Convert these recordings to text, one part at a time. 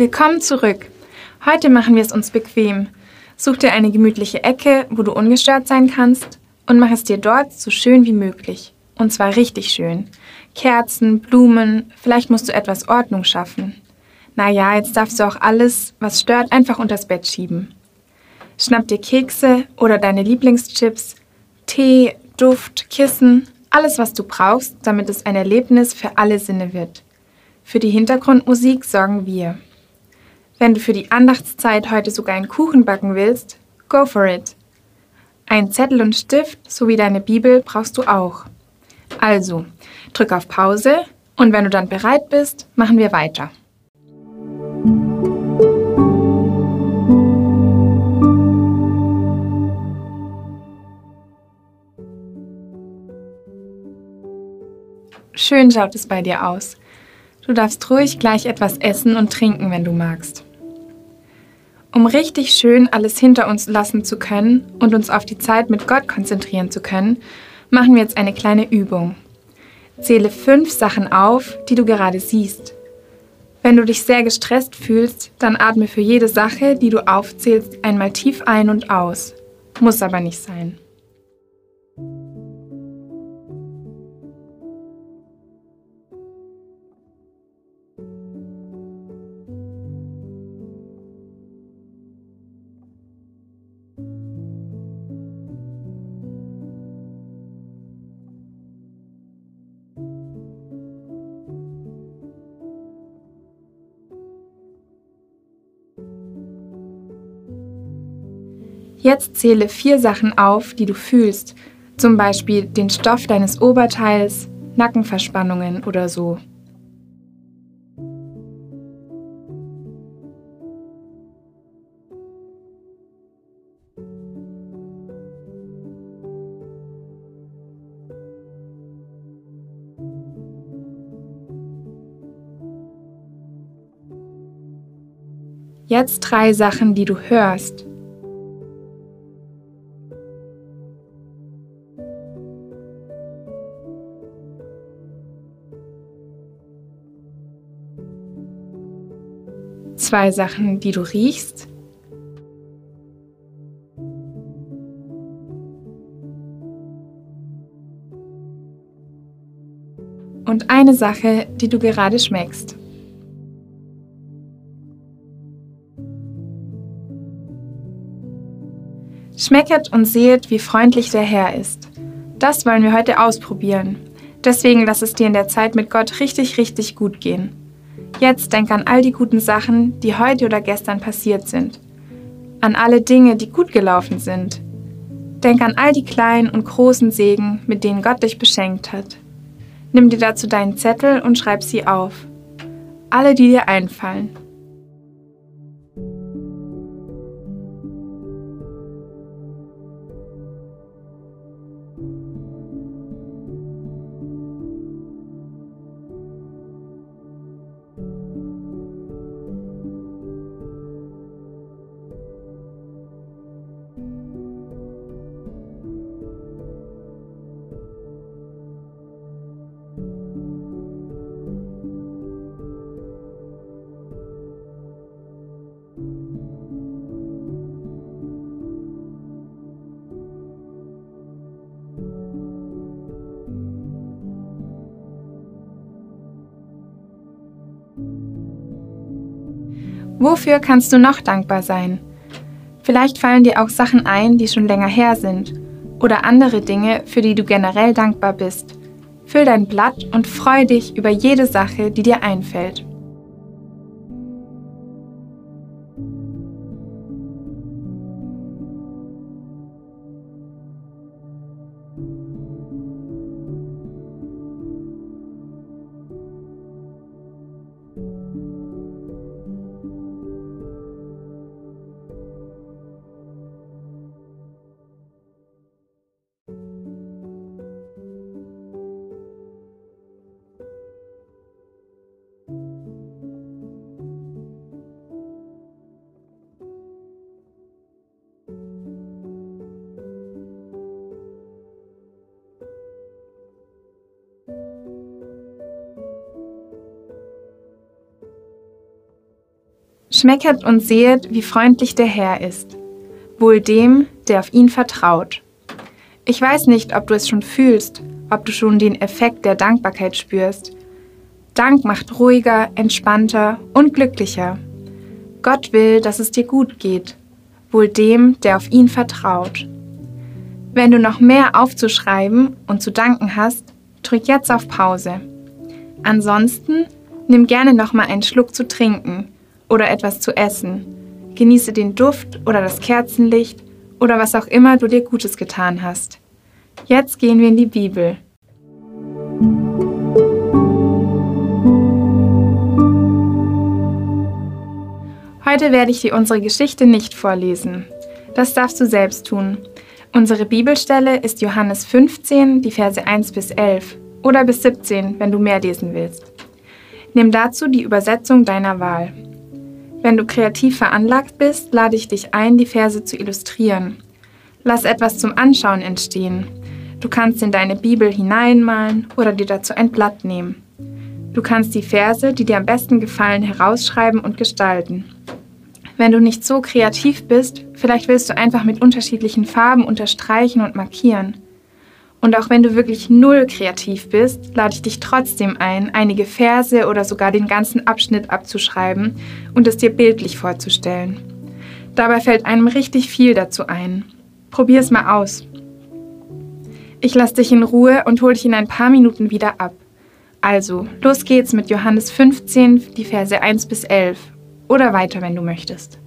Willkommen zurück. Heute machen wir es uns bequem. Such dir eine gemütliche Ecke, wo du ungestört sein kannst und mach es dir dort so schön wie möglich. Und zwar richtig schön. Kerzen, Blumen, vielleicht musst du etwas Ordnung schaffen. Naja, jetzt darfst du auch alles, was stört, einfach unters Bett schieben. Schnapp dir Kekse oder deine Lieblingschips, Tee, Duft, Kissen, alles, was du brauchst, damit es ein Erlebnis für alle Sinne wird. Für die Hintergrundmusik sorgen wir. Wenn du für die Andachtszeit heute sogar einen Kuchen backen willst, go for it. Ein Zettel und Stift sowie deine Bibel brauchst du auch. Also, drück auf Pause und wenn du dann bereit bist, machen wir weiter. Schön schaut es bei dir aus. Du darfst ruhig gleich etwas essen und trinken, wenn du magst. Um richtig schön alles hinter uns lassen zu können und uns auf die Zeit mit Gott konzentrieren zu können, machen wir jetzt eine kleine Übung. Zähle fünf Sachen auf, die du gerade siehst. Wenn du dich sehr gestresst fühlst, dann atme für jede Sache, die du aufzählst, einmal tief ein und aus. Muss aber nicht sein. Jetzt zähle vier Sachen auf, die du fühlst, zum Beispiel den Stoff deines Oberteils, Nackenverspannungen oder so. Jetzt drei Sachen, die du hörst. Zwei Sachen, die du riechst. Und eine Sache, die du gerade schmeckst. Schmecket und sehet, wie freundlich der Herr ist. Das wollen wir heute ausprobieren. Deswegen lass es dir in der Zeit mit Gott richtig, richtig gut gehen. Jetzt denk an all die guten Sachen, die heute oder gestern passiert sind. An alle Dinge, die gut gelaufen sind. Denk an all die kleinen und großen Segen, mit denen Gott dich beschenkt hat. Nimm dir dazu deinen Zettel und schreib sie auf. Alle, die dir einfallen. Wofür kannst du noch dankbar sein? Vielleicht fallen dir auch Sachen ein, die schon länger her sind oder andere Dinge, für die du generell dankbar bist. Füll dein Blatt und freu dich über jede Sache, die dir einfällt. Schmecket und sehet, wie freundlich der Herr ist. Wohl dem, der auf ihn vertraut. Ich weiß nicht, ob du es schon fühlst, ob du schon den Effekt der Dankbarkeit spürst. Dank macht ruhiger, entspannter und glücklicher. Gott will, dass es dir gut geht, wohl dem, der auf ihn vertraut. Wenn du noch mehr aufzuschreiben und zu danken hast, drück jetzt auf Pause. Ansonsten nimm gerne noch mal einen Schluck zu trinken oder etwas zu essen. Genieße den Duft oder das Kerzenlicht oder was auch immer du dir Gutes getan hast. Jetzt gehen wir in die Bibel. Heute werde ich dir unsere Geschichte nicht vorlesen. Das darfst du selbst tun. Unsere Bibelstelle ist Johannes 15, die Verse 1 bis 11 oder bis 17, wenn du mehr lesen willst. Nimm dazu die Übersetzung deiner Wahl. Wenn du kreativ veranlagt bist, lade ich dich ein, die Verse zu illustrieren. Lass etwas zum Anschauen entstehen. Du kannst in deine Bibel hineinmalen oder dir dazu ein Blatt nehmen. Du kannst die Verse, die dir am besten gefallen, herausschreiben und gestalten. Wenn du nicht so kreativ bist, vielleicht willst du einfach mit unterschiedlichen Farben unterstreichen und markieren. Und auch wenn du wirklich null kreativ bist, lade ich dich trotzdem ein, einige Verse oder sogar den ganzen Abschnitt abzuschreiben und es dir bildlich vorzustellen. Dabei fällt einem richtig viel dazu ein. Probier es mal aus. Ich lasse dich in Ruhe und hole dich in ein paar Minuten wieder ab. Also, los geht's mit Johannes 15, die Verse 1 bis 11. Oder weiter, wenn du möchtest.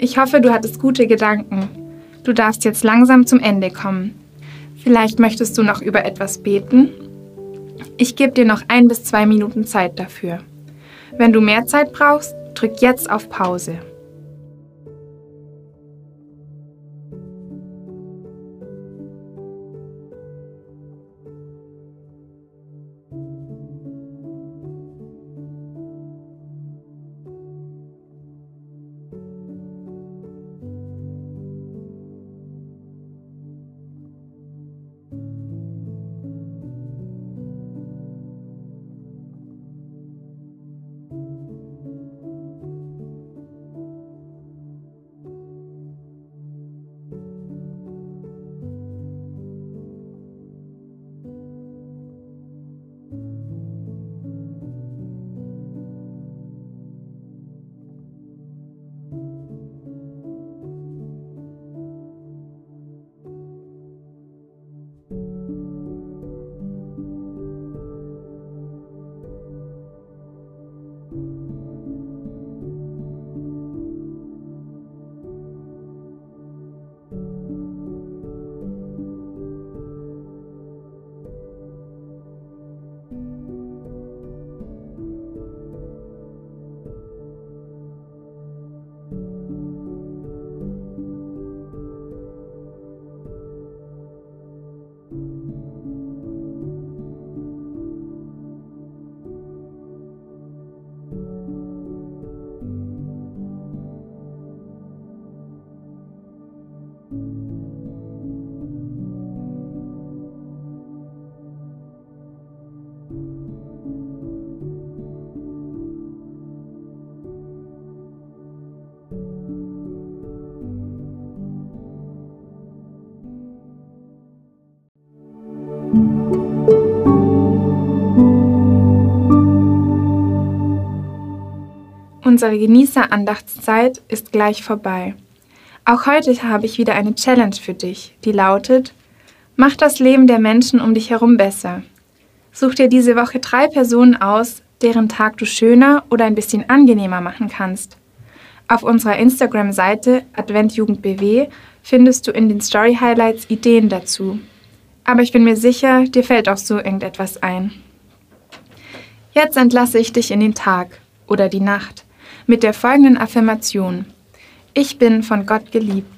Ich hoffe, du hattest gute Gedanken. Du darfst jetzt langsam zum Ende kommen. Vielleicht möchtest du noch über etwas beten? Ich gebe dir noch ein bis zwei Minuten Zeit dafür. Wenn du mehr Zeit brauchst, drück jetzt auf Pause. Unsere Genießer-Andachtszeit ist gleich vorbei. Auch heute habe ich wieder eine Challenge für dich, die lautet: Mach das Leben der Menschen um dich herum besser. Such dir diese Woche drei Personen aus, deren Tag du schöner oder ein bisschen angenehmer machen kannst. Auf unserer Instagram-Seite AdventJugendBW findest du in den Story Highlights Ideen dazu. Aber ich bin mir sicher, dir fällt auch so irgendetwas ein. Jetzt entlasse ich dich in den Tag oder die Nacht mit der folgenden Affirmation. Ich bin von Gott geliebt.